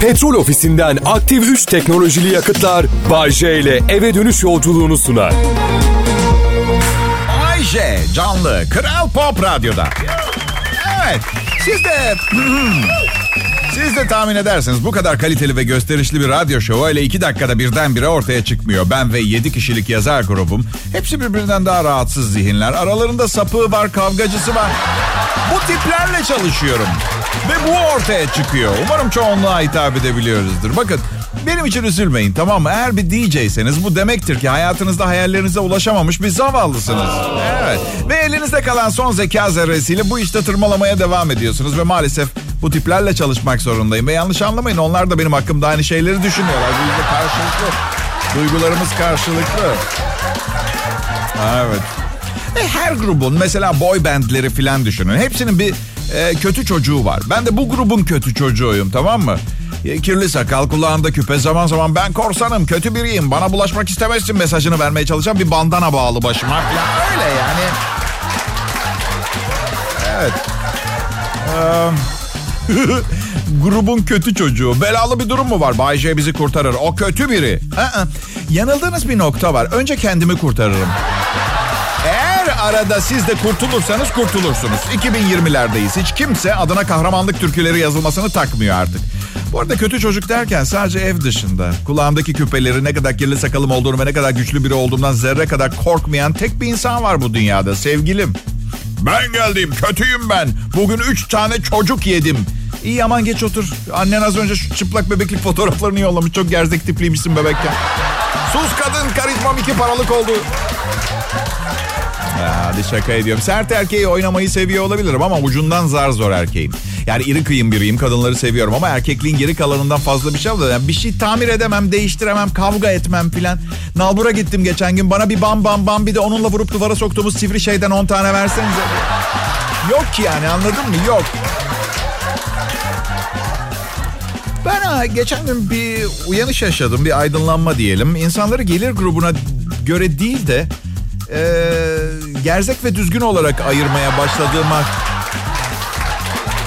Petrol ofisinden aktif 3 teknolojili yakıtlar Bay J ile eve dönüş yolculuğunu sunar. Bay J canlı Kral Pop Radyo'da. Evet siz de siz de tahmin edersiniz bu kadar kaliteli ve gösterişli bir radyo şovu öyle iki dakikada birdenbire ortaya çıkmıyor. Ben ve yedi kişilik yazar grubum. Hepsi birbirinden daha rahatsız zihinler. Aralarında sapığı var, kavgacısı var. Bu tiplerle çalışıyorum. Ve bu ortaya çıkıyor. Umarım çoğunluğa hitap edebiliyoruzdur. Bakın benim için üzülmeyin tamam mı? Eğer bir DJ'seniz bu demektir ki hayatınızda hayallerinize ulaşamamış bir zavallısınız. Evet. Ve elinizde kalan son zeka zerresiyle bu işte tırmalamaya devam ediyorsunuz. Ve maalesef bu tiplerle çalışmak zorundayım. Ve yanlış anlamayın onlar da benim hakkımda aynı şeyleri düşünüyorlar. Bu yüzden karşılıklı. Duygularımız karşılıklı. Evet. E her grubun mesela boy bandleri filan düşünün. Hepsinin bir e, kötü çocuğu var. Ben de bu grubun kötü çocuğuyum tamam mı? E, kirli sakal, kulağında küpe, zaman zaman ben korsanım, kötü biriyim, bana bulaşmak istemezsin mesajını vermeye çalışan bir bandana bağlı başıma falan. Öyle yani. Evet. Ee, grubun kötü çocuğu. Belalı bir durum mu var? Bay J bizi kurtarır. O kötü biri. Aa, yanıldığınız bir nokta var. Önce kendimi kurtarırım. Eğer arada siz de kurtulursanız kurtulursunuz. 2020'lerdeyiz. Hiç kimse adına kahramanlık türküleri yazılmasını takmıyor artık. Bu arada kötü çocuk derken sadece ev dışında. Kulağımdaki küpeleri ne kadar kirli sakalım olduğunu ve ne kadar güçlü biri olduğumdan zerre kadar korkmayan tek bir insan var bu dünyada. Sevgilim. Ben geldim kötüyüm ben. Bugün üç tane çocuk yedim. İyi aman geç otur. Annen az önce şu çıplak bebeklik fotoğraflarını yollamış. Çok gerzek tipliymişsin bebekken. Sus kadın karizmam iki paralık oldu. Ya, hadi şaka ediyorum. Sert erkeği oynamayı seviyor olabilirim ama ucundan zar zor erkeğim. Yani iri kıyım biriyim. Kadınları seviyorum ama erkekliğin geri kalanından fazla bir şey var. Yani bir şey tamir edemem, değiştiremem, kavga etmem filan. Nalbur'a gittim geçen gün. Bana bir bam bam bam bir de onunla vurup duvara soktuğumuz sivri şeyden 10 tane versenize. Yok ki yani anladın mı? Yok. Ben ha, geçen gün bir uyanış yaşadım, bir aydınlanma diyelim. İnsanları gelir grubuna göre değil de e, gerzek ve düzgün olarak ayırmaya başladığıma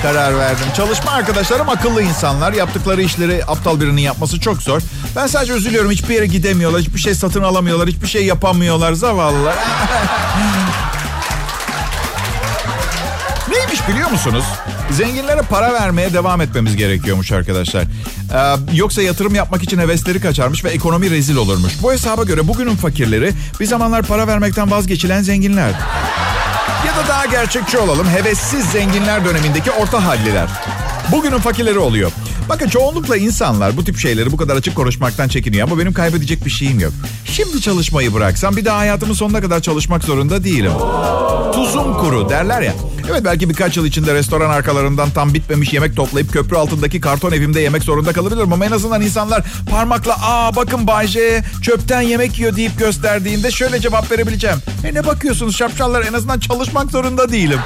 karar verdim. Çalışma arkadaşlarım akıllı insanlar. Yaptıkları işleri aptal birinin yapması çok zor. Ben sadece üzülüyorum. Hiçbir yere gidemiyorlar. Hiçbir şey satın alamıyorlar. Hiçbir şey yapamıyorlar. Zavallılar. Neymiş biliyor musunuz? Zenginlere para vermeye devam etmemiz gerekiyormuş arkadaşlar. Ee, yoksa yatırım yapmak için hevesleri kaçarmış ve ekonomi rezil olurmuş. Bu hesaba göre bugünün fakirleri bir zamanlar para vermekten vazgeçilen zenginler. Ya da daha gerçekçi olalım. Hevessiz zenginler dönemindeki orta halliler. Bugünün fakirleri oluyor. Bakın çoğunlukla insanlar bu tip şeyleri bu kadar açık konuşmaktan çekiniyor ama benim kaybedecek bir şeyim yok. Şimdi çalışmayı bıraksam bir daha hayatımın sonuna kadar çalışmak zorunda değilim. Tuzum kuru derler ya. Evet belki birkaç yıl içinde restoran arkalarından tam bitmemiş yemek toplayıp köprü altındaki karton evimde yemek zorunda kalabilirim. Ama en azından insanlar parmakla aa bakın Bay J çöpten yemek yiyor deyip gösterdiğinde şöyle cevap verebileceğim. E ne bakıyorsunuz şapşallar en azından çalışmak zorunda değilim.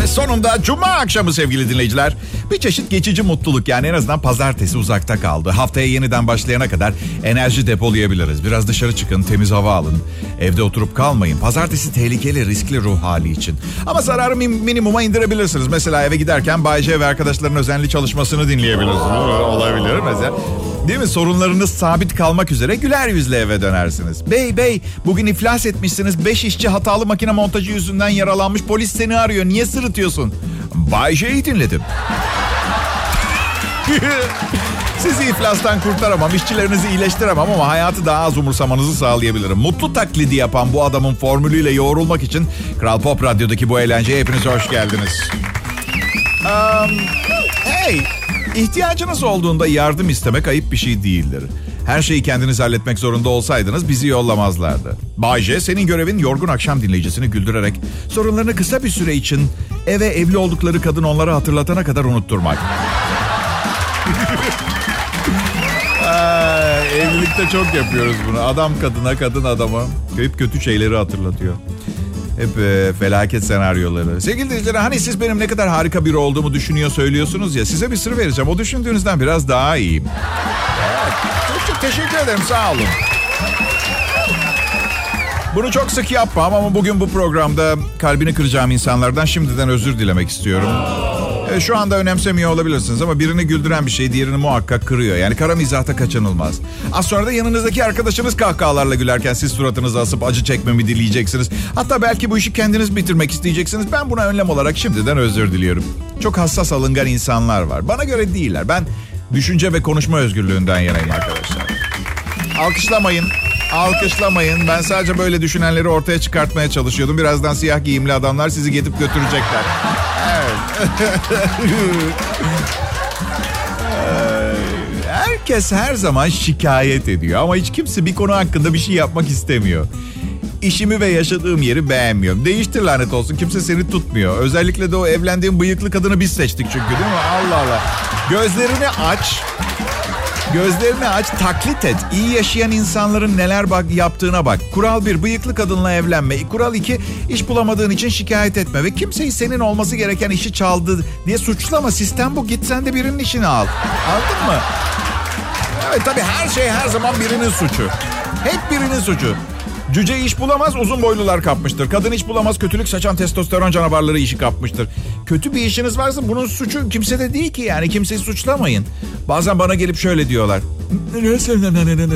Ve sonunda cuma akşamı sevgili dinleyiciler. Bir çeşit geçici mutluluk yani en azından pazartesi uzakta kaldı. Haftaya yeniden başlayana kadar enerji depolayabiliriz. Biraz dışarı çıkın, temiz hava alın. Evde oturup kalmayın. Pazartesi tehlikeli, riskli ruh hali için. Ama zararı minimuma indirebilirsiniz. Mesela eve giderken Bay J ve arkadaşların özenli çalışmasını dinleyebilirsiniz. Olabilir mesela. Değil mi? Sorunlarınız sabit kalmak üzere güler yüzle eve dönersiniz. Bey bey bugün iflas etmişsiniz. Beş işçi hatalı makine montajı yüzünden yaralanmış. Polis seni arıyor. Niye sırıtıyorsun? Bay J'yi dinledim. Sizi iflastan kurtaramam, işçilerinizi iyileştiremem ama hayatı daha az umursamanızı sağlayabilirim. Mutlu taklidi yapan bu adamın formülüyle yoğrulmak için Kral Pop Radyo'daki bu eğlenceye hepiniz hoş geldiniz. Um, hey, ihtiyacınız olduğunda yardım istemek ayıp bir şey değildir. Her şeyi kendiniz halletmek zorunda olsaydınız bizi yollamazlardı. Bayce senin görevin yorgun akşam dinleyicisini güldürerek sorunlarını kısa bir süre için eve evli oldukları kadın onlara hatırlatana kadar unutturmak. Evlilikte çok yapıyoruz bunu. Adam kadına, kadın adama hep kötü şeyleri hatırlatıyor. Hep e, felaket senaryoları. Sevgili dinleyiciler hani siz benim ne kadar harika biri olduğumu düşünüyor söylüyorsunuz ya. Size bir sır vereceğim. O düşündüğünüzden biraz daha iyiyim. Evet. Çok, teşekkür ederim. Sağ olun. Bunu çok sık yapmam ama bugün bu programda kalbini kıracağım insanlardan şimdiden özür dilemek istiyorum. E, şu anda önemsemiyor olabilirsiniz ama birini güldüren bir şey diğerini muhakkak kırıyor. Yani kara mizahta kaçınılmaz. Az sonra da yanınızdaki arkadaşınız kahkahalarla gülerken siz suratınızı asıp acı çekmemi dileyeceksiniz. Hatta belki bu işi kendiniz bitirmek isteyeceksiniz. Ben buna önlem olarak şimdiden özür diliyorum. Çok hassas alıngan insanlar var. Bana göre değiller. Ben düşünce ve konuşma özgürlüğünden yanayım arkadaşlar. Alkışlamayın. Alkışlamayın. Ben sadece böyle düşünenleri ortaya çıkartmaya çalışıyordum. Birazdan siyah giyimli adamlar sizi gidip götürecekler. Herkes her zaman şikayet ediyor ama hiç kimse bir konu hakkında bir şey yapmak istemiyor. İşimi ve yaşadığım yeri beğenmiyorum. Değiştir lanet olsun. Kimse seni tutmuyor. Özellikle de o evlendiğim bıyıklı kadını biz seçtik çünkü değil mi? Allah Allah. Gözlerini aç. Gözlerini aç, taklit et. İyi yaşayan insanların neler bak yaptığına bak. Kural bir, bıyıklı kadınla evlenme. Kural iki, iş bulamadığın için şikayet etme. Ve kimseyi senin olması gereken işi çaldı diye suçlama. Sistem bu. Git sen de birinin işini al. Aldın mı? Evet tabii her şey her zaman birinin suçu. Hep birinin suçu. Cüce iş bulamaz, uzun boylular kapmıştır. Kadın iş bulamaz, kötülük saçan testosteron canavarları işi kapmıştır. Kötü bir işiniz varsa bunun suçu kimsede değil ki yani. Kimseyi suçlamayın. Bazen bana gelip şöyle diyorlar.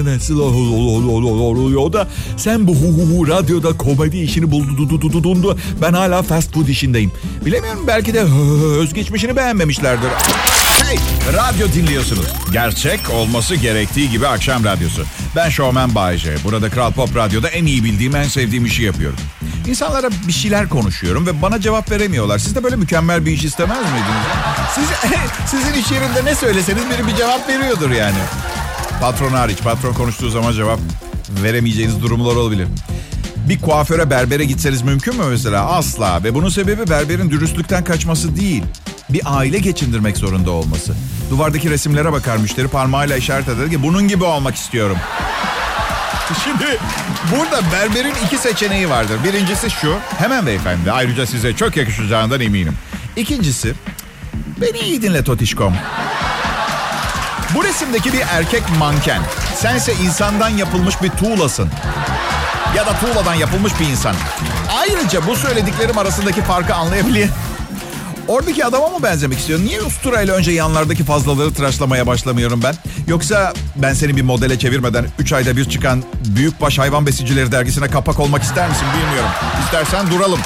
Nasıl oluyor da sen bu hu hu hu radyoda komedi işini buldun ben hala fast food işindeyim. Bilemiyorum belki de özgeçmişini beğenmemişlerdir. Hey, radyo dinliyorsunuz. Gerçek olması gerektiği gibi akşam radyosu. Ben Şovmen Bayece. Burada Kral Pop Radyo'da en iyi bildiğim, en sevdiğim işi yapıyorum. İnsanlara bir şeyler konuşuyorum ve bana cevap veremiyorlar. Siz de böyle mükemmel bir iş istemez miydiniz? Siz, sizin iş yerinde ne söyleseniz biri bir cevap veriyordur yani. Patron hariç. Patron konuştuğu zaman cevap veremeyeceğiniz durumlar olabilir. Bir kuaföre berbere gitseniz mümkün mü mesela? Asla. Ve bunun sebebi berberin dürüstlükten kaçması değil. Bir aile geçindirmek zorunda olması. Duvardaki resimlere bakar müşteri parmağıyla işaret eder ki bunun gibi olmak istiyorum. Şimdi burada berberin iki seçeneği vardır. Birincisi şu. Hemen beyefendi. Ayrıca size çok yakışacağından eminim. İkincisi. Beni iyi dinle Totişkom. Bu resimdeki bir erkek manken. Sense insandan yapılmış bir tuğlasın. Ya da tuğladan yapılmış bir insan. Ayrıca bu söylediklerim arasındaki farkı anlayabiliyor. Oradaki adama mı benzemek istiyorsun? Niye usturayla önce yanlardaki fazlaları tıraşlamaya başlamıyorum ben? Yoksa ben seni bir modele çevirmeden 3 ayda bir çıkan Büyükbaş Hayvan Besicileri dergisine kapak olmak ister misin bilmiyorum. İstersen duralım.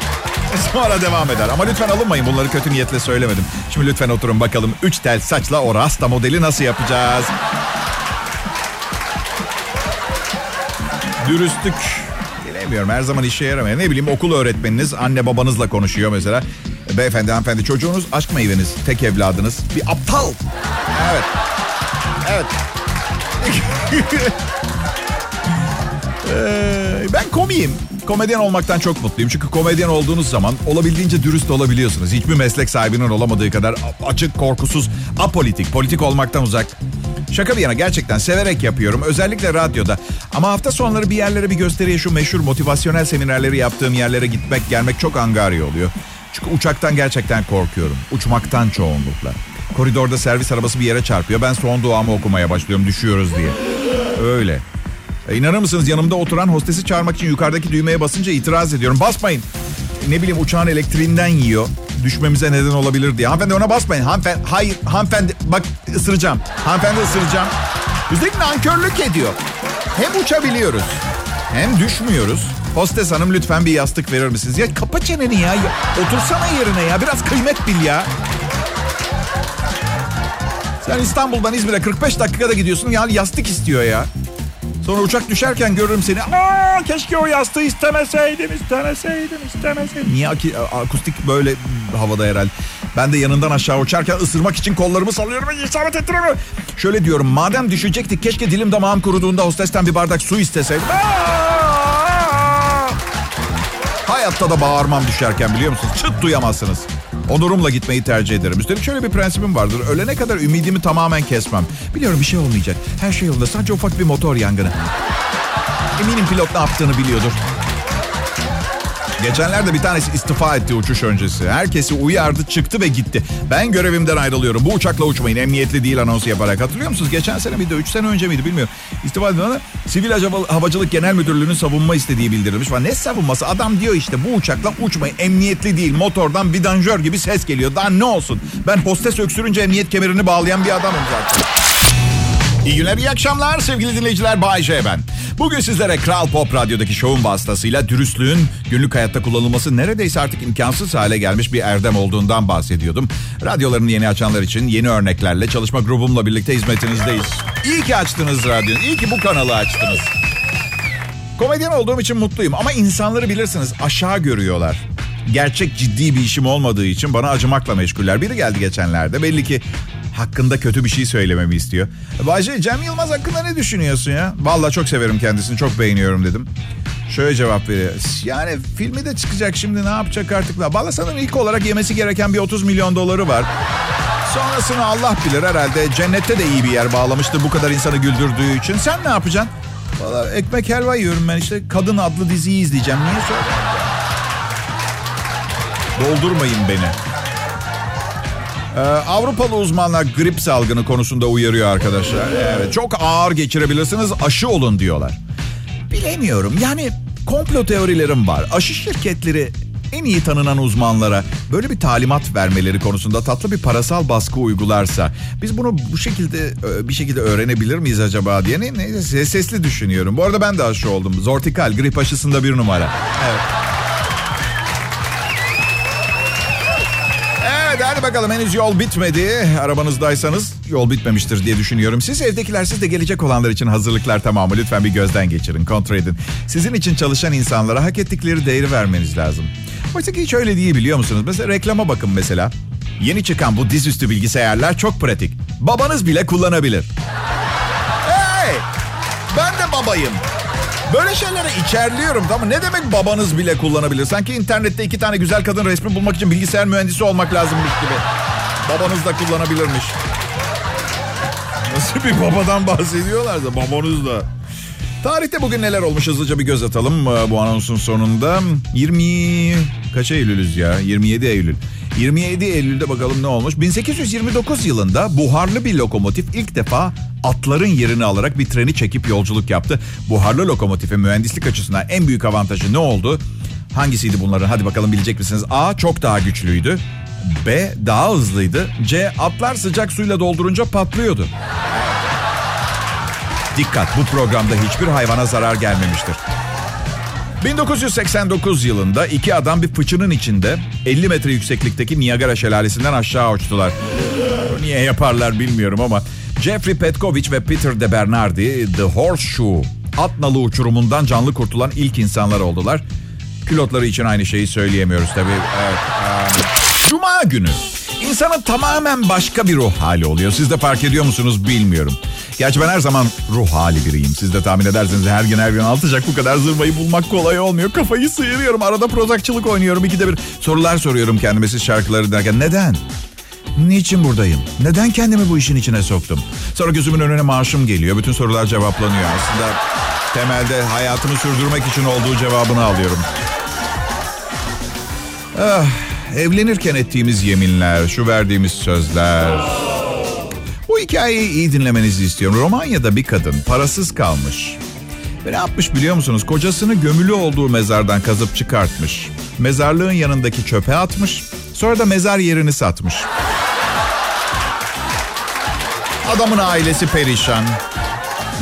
Sonra devam eder. Ama lütfen alınmayın bunları kötü niyetle söylemedim. Şimdi lütfen oturun bakalım 3 tel saçla o rasta modeli nasıl yapacağız? Dürüstlük bilemiyorum her zaman işe yaramıyor. Ne bileyim okul öğretmeniniz anne babanızla konuşuyor mesela. Beyefendi hanımefendi çocuğunuz aşk meyveniz tek evladınız bir aptal. Evet. Evet. ee, ben komiyim. Komedyen olmaktan çok mutluyum. Çünkü komedyen olduğunuz zaman olabildiğince dürüst olabiliyorsunuz. Hiçbir meslek sahibinin olamadığı kadar açık, korkusuz, apolitik, politik olmaktan uzak. Şaka bir yana gerçekten severek yapıyorum. Özellikle radyoda. Ama hafta sonları bir yerlere bir gösteriye şu meşhur motivasyonel seminerleri yaptığım yerlere gitmek gelmek çok angarya oluyor. Çünkü uçaktan gerçekten korkuyorum. Uçmaktan çoğunlukla. Koridorda servis arabası bir yere çarpıyor. Ben son duamı okumaya başlıyorum düşüyoruz diye. Öyle. E, inanır mısınız yanımda oturan hostesi çağırmak için yukarıdaki düğmeye basınca itiraz ediyorum. Basmayın. Ne bileyim uçağın elektriğinden yiyor. Düşmemize neden olabilir diye. Hanımefendi ona basmayın. Hanımefendi, hayır hanımefendi bak ısıracağım. Hanımefendi ısıracağım. Üstelik nankörlük ediyor. Hem uçabiliyoruz hem düşmüyoruz. Hostes hanım lütfen bir yastık verir misiniz? Ya kapa çeneni ya. ya. Otursana yerine ya. Biraz kıymet bil ya. Sen İstanbul'dan İzmir'e 45 dakikada gidiyorsun. Ya yastık istiyor ya. Sonra uçak düşerken görürüm seni. Aa, keşke o yastığı istemeseydim, istemeseydim, istemeseydim. Niye akustik böyle havada herhalde. Ben de yanından aşağı uçarken ısırmak için kollarımı sallıyorum ve isabet ettiremiyorum. Şöyle diyorum madem düşecektik keşke dilim damağım kuruduğunda hostesten bir bardak su isteseydim. Hayatta da bağırmam düşerken biliyor musunuz? Çıt duyamazsınız. Onurumla gitmeyi tercih ederim. Üstelik şöyle bir prensibim vardır. Ölene kadar ümidimi tamamen kesmem. Biliyorum bir şey olmayacak. Her şey yolunda. Sadece ufak bir motor yangını. Eminim pilot ne yaptığını biliyordur. Geçenlerde bir tanesi istifa etti uçuş öncesi. Herkesi uyardı çıktı ve gitti. Ben görevimden ayrılıyorum. Bu uçakla uçmayın. Emniyetli değil anonsu yaparak. Hatırlıyor musunuz? Geçen sene miydi? 3 sene önce miydi bilmiyorum. İstifa etti. Sivil Havacılık Genel Müdürlüğü'nün savunma istediği bildirilmiş. Falan. Ne savunması? Adam diyor işte bu uçakla uçmayın. Emniyetli değil. Motordan vidanjör gibi ses geliyor. Daha ne olsun? Ben hostes öksürünce emniyet kemerini bağlayan bir adamım zaten. İyi günler, iyi akşamlar sevgili dinleyiciler. Bay J ben. Bugün sizlere Kral Pop Radyo'daki şovun vasıtasıyla dürüstlüğün günlük hayatta kullanılması neredeyse artık imkansız hale gelmiş bir erdem olduğundan bahsediyordum. Radyolarını yeni açanlar için yeni örneklerle çalışma grubumla birlikte hizmetinizdeyiz. İyi ki açtınız radyo, iyi ki bu kanalı açtınız. Komedyen olduğum için mutluyum ama insanları bilirsiniz aşağı görüyorlar gerçek ciddi bir işim olmadığı için bana acımakla meşguller. Biri geldi geçenlerde belli ki hakkında kötü bir şey söylememi istiyor. Bayce Cem Yılmaz hakkında ne düşünüyorsun ya? Vallahi çok severim kendisini çok beğeniyorum dedim. Şöyle cevap veriyor. Yani filmi de çıkacak şimdi ne yapacak artık? Valla sanırım ilk olarak yemesi gereken bir 30 milyon doları var. Sonrasını Allah bilir herhalde. Cennette de iyi bir yer bağlamıştır bu kadar insanı güldürdüğü için. Sen ne yapacaksın? Valla ekmek helva yiyorum ben işte. Kadın adlı diziyi izleyeceğim. Niye söylüyorsun? Doldurmayın beni. Ee, Avrupalı uzmanlar grip salgını konusunda uyarıyor arkadaşlar. Evet, çok ağır geçirebilirsiniz aşı olun diyorlar. Bilemiyorum yani komplo teorilerim var. Aşı şirketleri en iyi tanınan uzmanlara böyle bir talimat vermeleri konusunda tatlı bir parasal baskı uygularsa biz bunu bu şekilde e, bir şekilde öğrenebilir miyiz acaba diye ne, ne sesli düşünüyorum. Bu arada ben de aşı oldum. Zortikal grip aşısında bir numara. Evet. Hadi bakalım henüz yol bitmedi. Arabanızdaysanız yol bitmemiştir diye düşünüyorum. Siz evdekiler siz de gelecek olanlar için hazırlıklar tamamı. Lütfen bir gözden geçirin, kontrol edin. Sizin için çalışan insanlara hak ettikleri değeri vermeniz lazım. Oysa ki hiç öyle değil biliyor musunuz? Mesela reklama bakın mesela. Yeni çıkan bu dizüstü bilgisayarlar çok pratik. Babanız bile kullanabilir. Hey! Ben de babayım. Böyle şeylere içerliyorum tamam Ne demek babanız bile kullanabilir? Sanki internette iki tane güzel kadın resmi bulmak için bilgisayar mühendisi olmak lazımmış gibi. Babanız da kullanabilirmiş. Nasıl bir babadan bahsediyorlarsa babanız da. Tarihte bugün neler olmuş hızlıca bir göz atalım e, bu anonsun sonunda. 20 kaç Eylül'üz ya? 27 Eylül. 27 Eylül'de bakalım ne olmuş. 1829 yılında buharlı bir lokomotif ilk defa atların yerini alarak bir treni çekip yolculuk yaptı. Buharlı lokomotifin mühendislik açısından en büyük avantajı ne oldu? Hangisiydi bunların? Hadi bakalım bilecek misiniz? A. Çok daha güçlüydü. B. Daha hızlıydı. C. Atlar sıcak suyla doldurunca patlıyordu. Dikkat bu programda hiçbir hayvana zarar gelmemiştir. 1989 yılında iki adam bir fıçının içinde 50 metre yükseklikteki Niagara şelalesinden aşağı uçtular. Niye yaparlar bilmiyorum ama Jeffrey Petkovic ve Peter de Bernardi The Horseshoe at nalı uçurumundan canlı kurtulan ilk insanlar oldular. Pilotları için aynı şeyi söyleyemiyoruz tabii. Evet. Um, Cuma günü insanın tamamen başka bir ruh hali oluyor. Siz de fark ediyor musunuz bilmiyorum. Gerçi ben her zaman ruh hali biriyim. Siz de tahmin edersiniz her gün her gün altacak bu kadar zırvayı bulmak kolay olmuyor. Kafayı sıyırıyorum. Arada prozakçılık oynuyorum. İkide bir sorular soruyorum kendime siz şarkıları derken. Neden? Niçin buradayım? Neden kendimi bu işin içine soktum? Sonra gözümün önüne maaşım geliyor. Bütün sorular cevaplanıyor. Aslında temelde hayatımı sürdürmek için olduğu cevabını alıyorum. Ah, evlenirken ettiğimiz yeminler, şu verdiğimiz sözler. Bu hikayeyi iyi dinlemenizi istiyorum. Romanya'da bir kadın parasız kalmış. Ve ne yapmış biliyor musunuz? Kocasını gömülü olduğu mezardan kazıp çıkartmış. Mezarlığın yanındaki çöpe atmış. Sonra da mezar yerini satmış. Adamın ailesi perişan.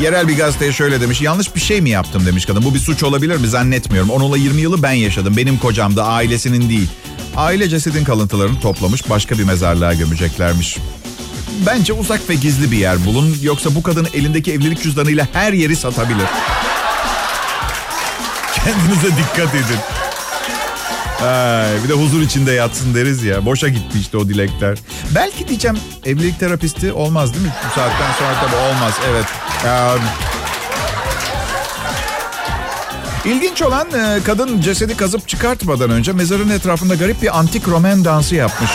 Yerel bir gazeteye şöyle demiş. Yanlış bir şey mi yaptım demiş kadın. Bu bir suç olabilir mi zannetmiyorum. Onunla 20 yılı ben yaşadım. Benim kocam da ailesinin değil. Aile cesedin kalıntılarını toplamış başka bir mezarlığa gömeceklermiş. Bence uzak ve gizli bir yer bulun. Yoksa bu kadın elindeki evlilik cüzdanıyla her yeri satabilir. Kendinize dikkat edin. Ay, bir de huzur içinde yatsın deriz ya. Boşa gitti işte o dilekler. Belki diyeceğim evlilik terapisti olmaz değil mi? Bu saatten sonra tabii olmaz. Evet. Um, İlginç olan kadın cesedi kazıp çıkartmadan önce mezarın etrafında garip bir antik Roman dansı yapmış.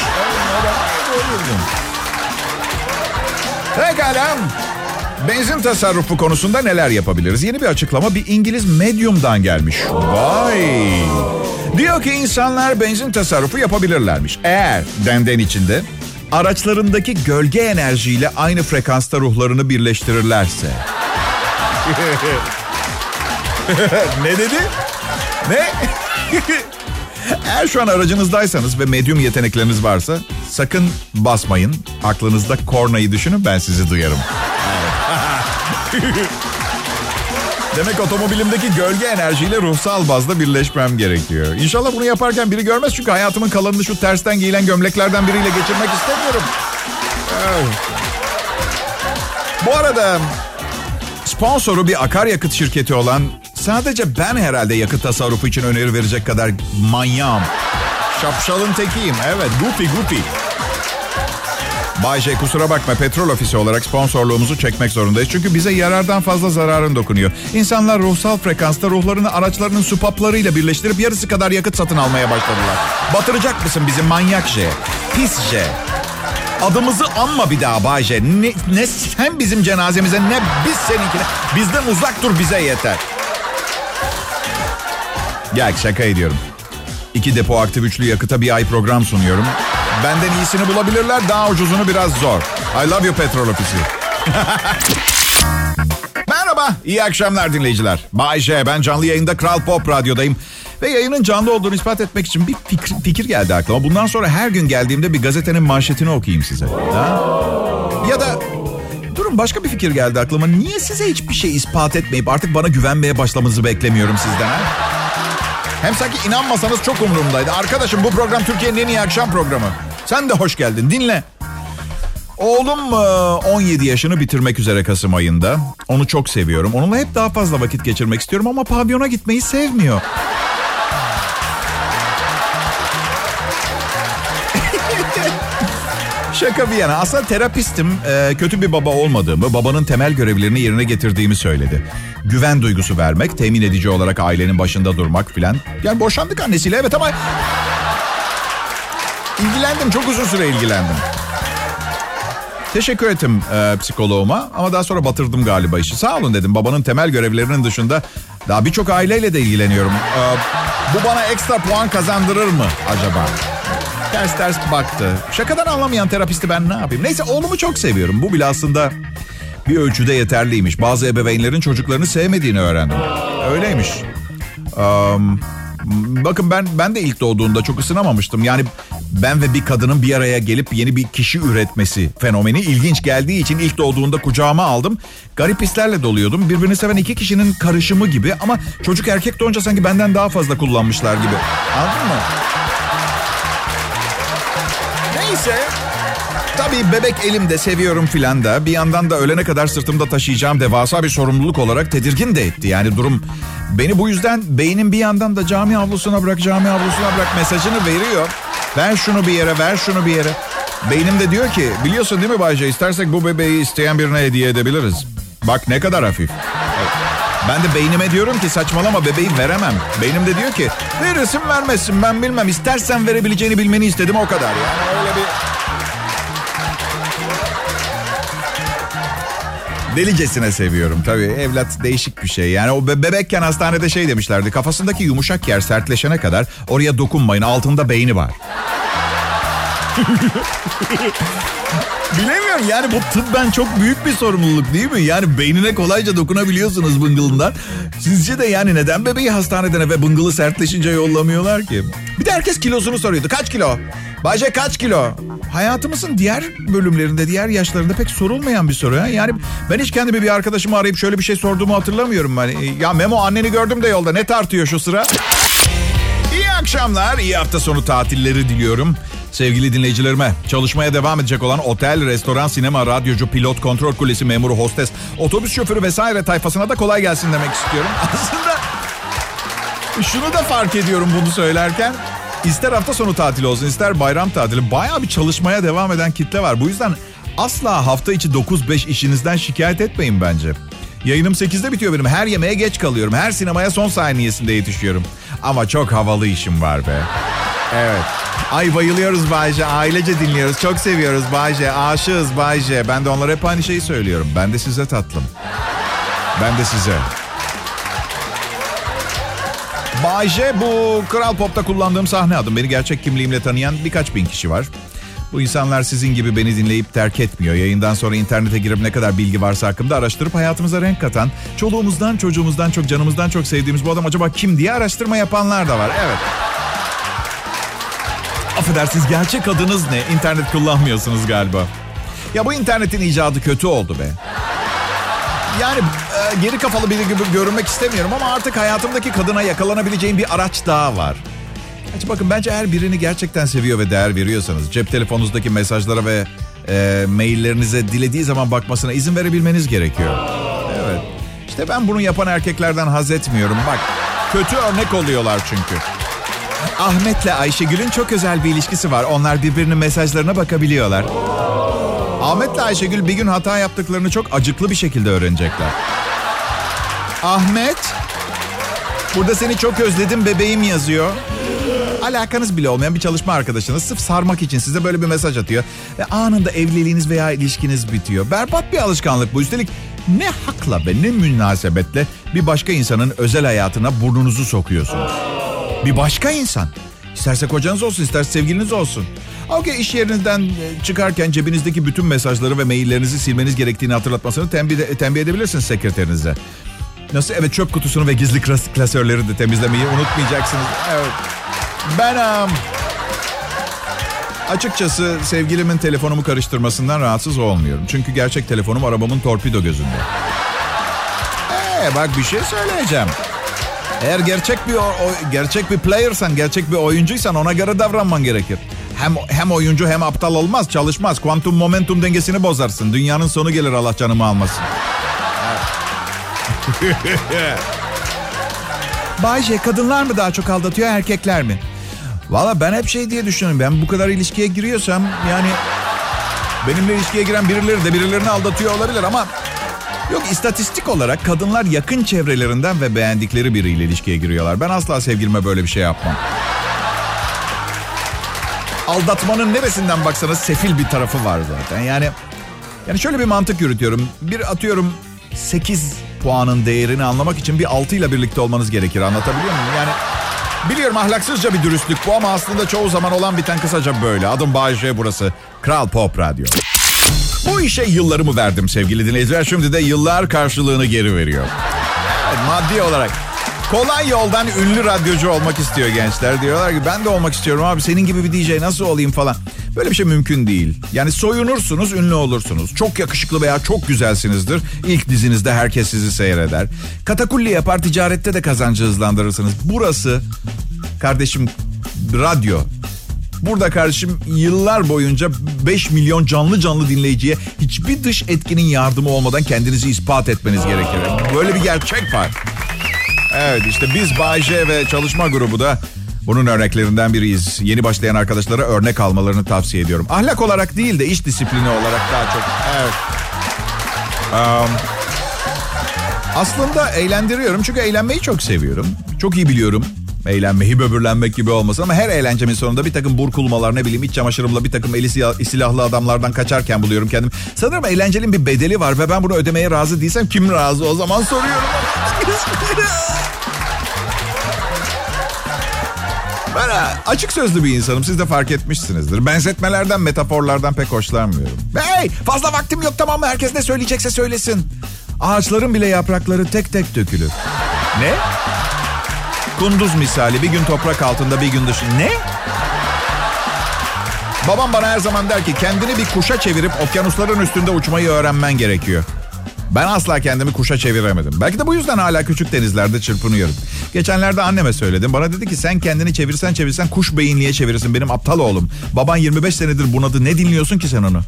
Pekala. Benzin tasarrufu konusunda neler yapabiliriz? Yeni bir açıklama bir İngiliz medyumdan gelmiş. Vay. Diyor ki insanlar benzin tasarrufu yapabilirlermiş. Eğer denden içinde araçlarındaki gölge enerjiyle aynı frekansta ruhlarını birleştirirlerse. ne dedi? Ne? Eğer şu an aracınızdaysanız ve medyum yetenekleriniz varsa sakın basmayın. Aklınızda kornayı düşünün ben sizi duyarım. Demek otomobilimdeki gölge enerjiyle ruhsal bazda birleşmem gerekiyor. İnşallah bunu yaparken biri görmez çünkü hayatımın kalanını şu tersten giyilen gömleklerden biriyle geçirmek istemiyorum. Bu arada sponsoru bir akaryakıt şirketi olan sadece ben herhalde yakıt tasarrufu için öneri verecek kadar manyağım. Şapşalın tekiyim. Evet, goofy goofy. Bay J kusura bakma petrol ofisi olarak sponsorluğumuzu çekmek zorundayız. Çünkü bize yarardan fazla zararın dokunuyor. İnsanlar ruhsal frekansta ruhlarını araçlarının supaplarıyla birleştirip yarısı kadar yakıt satın almaya başladılar. Batıracak mısın bizi manyak J? Pis J. Adımızı anma bir daha Bay J. Ne, ne sen bizim cenazemize ne biz seninkine. Bizden uzak dur bize yeter. Gel şaka ediyorum. İki depo aktif üçlü yakıta bir ay program sunuyorum. Benden iyisini bulabilirler. Daha ucuzunu biraz zor. I love you petrol ofisi. Merhaba, iyi akşamlar dinleyiciler. Bay J, ben canlı yayında Kral Pop Radyo'dayım. Ve yayının canlı olduğunu ispat etmek için bir fikir, fikir geldi aklıma. Bundan sonra her gün geldiğimde bir gazetenin manşetini okuyayım size. Ha? Ya da durun başka bir fikir geldi aklıma. Niye size hiçbir şey ispat etmeyip artık bana güvenmeye başlamanızı beklemiyorum sizden ha? Hem sanki inanmasanız çok umurumdaydı. Arkadaşım bu program Türkiye'nin en iyi akşam programı. Sen de hoş geldin dinle. Oğlum 17 yaşını bitirmek üzere Kasım ayında. Onu çok seviyorum. Onunla hep daha fazla vakit geçirmek istiyorum ama pavyona gitmeyi sevmiyor. Şaka bir yana. Aslında terapistim. Ee, kötü bir baba olmadığımı, babanın temel görevlerini yerine getirdiğimi söyledi. Güven duygusu vermek, temin edici olarak ailenin başında durmak filan. Yani boşandık annesiyle evet ama... ilgilendim, çok uzun süre ilgilendim. Teşekkür ettim e, psikoloğuma ama daha sonra batırdım galiba işi. Sağ olun dedim. Babanın temel görevlerinin dışında daha birçok aileyle de ilgileniyorum. E, bu bana ekstra puan kazandırır mı acaba? Ters ters baktı. Şakadan anlamayan terapisti ben ne yapayım? Neyse oğlumu çok seviyorum. Bu bile aslında bir ölçüde yeterliymiş. Bazı ebeveynlerin çocuklarını sevmediğini öğrendim. Öyleymiş. Um, bakın ben ben de ilk doğduğunda çok ısınamamıştım. Yani ben ve bir kadının bir araya gelip yeni bir kişi üretmesi fenomeni ilginç geldiği için ilk doğduğunda kucağıma aldım. Garip hislerle doluyordum. Birbirini seven iki kişinin karışımı gibi ama çocuk erkek doğunca sanki benden daha fazla kullanmışlar gibi. Anladın mı? Neyse. Tabii bebek elimde seviyorum filan da bir yandan da ölene kadar sırtımda taşıyacağım devasa bir sorumluluk olarak tedirgin de etti. Yani durum beni bu yüzden beynin bir yandan da cami avlusuna bırak cami avlusuna bırak mesajını veriyor. Ver şunu bir yere ver şunu bir yere. Beynim de diyor ki biliyorsun değil mi Bayce istersek bu bebeği isteyen birine hediye edebiliriz. Bak ne kadar hafif. Ben de beynime diyorum ki saçmalama bebeği veremem. Beynim de diyor ki verirsin vermezsin ben bilmem. İstersen verebileceğini bilmeni istedim o kadar. Yani öyle bir... Delicesine seviyorum tabii. Evlat değişik bir şey. Yani o be- bebekken hastanede şey demişlerdi. Kafasındaki yumuşak yer sertleşene kadar oraya dokunmayın. Altında beyni var. Bilemiyorum yani bu tıbben çok büyük bir sorumluluk değil mi? Yani beynine kolayca dokunabiliyorsunuz bıngılından. Sizce de yani neden bebeği hastaneden ve bıngılı sertleşince yollamıyorlar ki? Bir de herkes kilosunu soruyordu. Kaç kilo? Bayce kaç kilo? Hayatımızın diğer bölümlerinde, diğer yaşlarında pek sorulmayan bir soru. Ha? Yani ben hiç kendimi bir arkadaşımı arayıp şöyle bir şey sorduğumu hatırlamıyorum. Hani, ya Memo anneni gördüm de yolda ne tartıyor şu sıra? İyi akşamlar, iyi hafta sonu tatilleri diliyorum. Sevgili dinleyicilerime, çalışmaya devam edecek olan otel, restoran, sinema, radyocu, pilot, kontrol kulesi memuru, hostes, otobüs şoförü vesaire tayfasına da kolay gelsin demek istiyorum. Aslında şunu da fark ediyorum bunu söylerken. İster hafta sonu tatili olsun, ister bayram tatili bayağı bir çalışmaya devam eden kitle var. Bu yüzden asla hafta içi 9-5 işinizden şikayet etmeyin bence. Yayınım 8'de bitiyor benim. Her yemeğe geç kalıyorum. Her sinemaya son saniyesinde yetişiyorum. Ama çok havalı işim var be. Evet. Ay bayılıyoruz Bayce. Ailece dinliyoruz. Çok seviyoruz Bayce. Aşığız Bayce. Ben de onlara hep aynı şeyi söylüyorum. Ben de size tatlım. Ben de size. Bay J bu Kral Pop'ta kullandığım sahne adım. Beni gerçek kimliğimle tanıyan birkaç bin kişi var. Bu insanlar sizin gibi beni dinleyip terk etmiyor. Yayından sonra internete girip ne kadar bilgi varsa hakkında araştırıp hayatımıza renk katan, çoluğumuzdan, çocuğumuzdan çok, canımızdan çok sevdiğimiz bu adam acaba kim diye araştırma yapanlar da var. Evet. Affedersiniz gerçek adınız ne? İnternet kullanmıyorsunuz galiba. Ya bu internetin icadı kötü oldu be. Yani e, geri kafalı biri gibi görünmek istemiyorum ama artık hayatımdaki kadına yakalanabileceğim bir araç daha var. Hadi bakın bence her birini gerçekten seviyor ve değer veriyorsanız cep telefonunuzdaki mesajlara ve e, maillerinize dilediği zaman bakmasına izin verebilmeniz gerekiyor. Evet. İşte ben bunu yapan erkeklerden haz etmiyorum. Bak kötü örnek oluyorlar çünkü. Ahmet'le Ayşegül'ün çok özel bir ilişkisi var. Onlar birbirinin mesajlarına bakabiliyorlar. Ahmet'le Ayşegül bir gün hata yaptıklarını çok acıklı bir şekilde öğrenecekler. Ahmet, burada seni çok özledim bebeğim yazıyor. Alakanız bile olmayan bir çalışma arkadaşınız sırf sarmak için size böyle bir mesaj atıyor. Ve anında evliliğiniz veya ilişkiniz bitiyor. Berbat bir alışkanlık bu. Üstelik ne hakla ve ne münasebetle bir başka insanın özel hayatına burnunuzu sokuyorsunuz. Bir başka insan. İsterse kocanız olsun, isterse sevgiliniz olsun. Okey iş yerinizden e, çıkarken cebinizdeki bütün mesajları ve maillerinizi silmeniz gerektiğini hatırlatmasını tembih, tembih edebilirsiniz sekreterinize. Nasıl? Evet çöp kutusunu ve gizli klas klasörleri de temizlemeyi unutmayacaksınız. Evet. Ben um, açıkçası sevgilimin telefonumu karıştırmasından rahatsız olmuyorum. Çünkü gerçek telefonum arabamın torpido gözünde. Ee, bak bir şey söyleyeceğim. Eğer gerçek bir gerçek bir playersan, gerçek bir oyuncuysan ona göre davranman gerekir. Hem hem oyuncu hem aptal olmaz, çalışmaz. Kuantum momentum dengesini bozarsın. Dünyanın sonu gelir Allah canımı almasın. Bayce kadınlar mı daha çok aldatıyor erkekler mi? Valla ben hep şey diye düşünüyorum. Ben bu kadar ilişkiye giriyorsam yani benimle ilişkiye giren birileri de birilerini aldatıyor olabilir ama yok istatistik olarak kadınlar yakın çevrelerinden ve beğendikleri biriyle ilişkiye giriyorlar. Ben asla sevgilime böyle bir şey yapmam. Aldatmanın neresinden baksanız sefil bir tarafı var zaten. Yani yani şöyle bir mantık yürütüyorum. Bir atıyorum 8 puanın değerini anlamak için bir 6 ile birlikte olmanız gerekir. Anlatabiliyor muyum? Yani biliyorum ahlaksızca bir dürüstlük bu ama aslında çoğu zaman olan biten kısaca böyle. Adım Bayece burası. Kral Pop Radyo. Bu işe yıllarımı verdim sevgili dinleyiciler. Şimdi de yıllar karşılığını geri veriyor. Maddi olarak. Kolay yoldan ünlü radyocu olmak istiyor gençler. Diyorlar ki ben de olmak istiyorum abi senin gibi bir DJ nasıl olayım falan. Böyle bir şey mümkün değil. Yani soyunursunuz, ünlü olursunuz. Çok yakışıklı veya çok güzelsinizdir. İlk dizinizde herkes sizi seyreder. Katakulli yapar, ticarette de kazancı hızlandırırsınız. Burası kardeşim radyo. Burada kardeşim yıllar boyunca 5 milyon canlı canlı dinleyiciye hiçbir dış etkinin yardımı olmadan kendinizi ispat etmeniz gerekir. Böyle bir gerçek var. Evet işte biz Bay J ve çalışma grubu da bunun örneklerinden biriyiz. Yeni başlayan arkadaşlara örnek almalarını tavsiye ediyorum. Ahlak olarak değil de iş disiplini olarak daha çok. Evet. Um, aslında eğlendiriyorum çünkü eğlenmeyi çok seviyorum. Çok iyi biliyorum. Eğlenmeyi böbürlenmek gibi olmasın ama her eğlencemin sonunda bir takım burkulmalar ne bileyim iç çamaşırımla bir takım eli silahlı adamlardan kaçarken buluyorum kendimi. Sanırım eğlencenin bir bedeli var ve ben bunu ödemeye razı değilsem kim razı o zaman soruyorum. Ben açık sözlü bir insanım. Siz de fark etmişsinizdir. Benzetmelerden, metaforlardan pek hoşlanmıyorum. Hey fazla vaktim yok tamam mı? Herkes ne söyleyecekse söylesin. Ağaçların bile yaprakları tek tek dökülür. Ne? Kunduz misali bir gün toprak altında bir gün dışı. Ne? Babam bana her zaman der ki kendini bir kuşa çevirip okyanusların üstünde uçmayı öğrenmen gerekiyor. Ben asla kendimi kuşa çeviremedim. Belki de bu yüzden hala küçük denizlerde çırpınıyorum. Geçenlerde anneme söyledim. Bana dedi ki sen kendini çevirsen çevirsen kuş beyinliğe çevirirsin. Benim aptal oğlum. Baban 25 senedir bunadı. Ne dinliyorsun ki sen onu?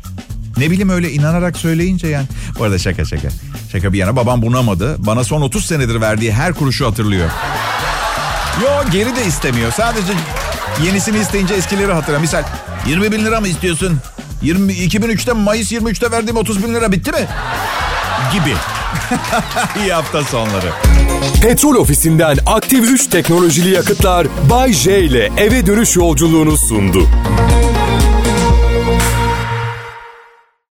Ne bileyim öyle inanarak söyleyince yani. Bu arada şaka şaka. Şaka bir yana babam bunamadı. Bana son 30 senedir verdiği her kuruşu hatırlıyor. Yo geri de istemiyor. Sadece yenisini isteyince eskileri hatırla. Misal 20 bin lira mı istiyorsun? 20, 2003'te Mayıs 23'te verdiğim 30 bin lira bitti mi? Gibi. İyi hafta sonları. Petrol ofisinden aktif 3 teknolojili yakıtlar Bay J ile eve dönüş yolculuğunu sundu.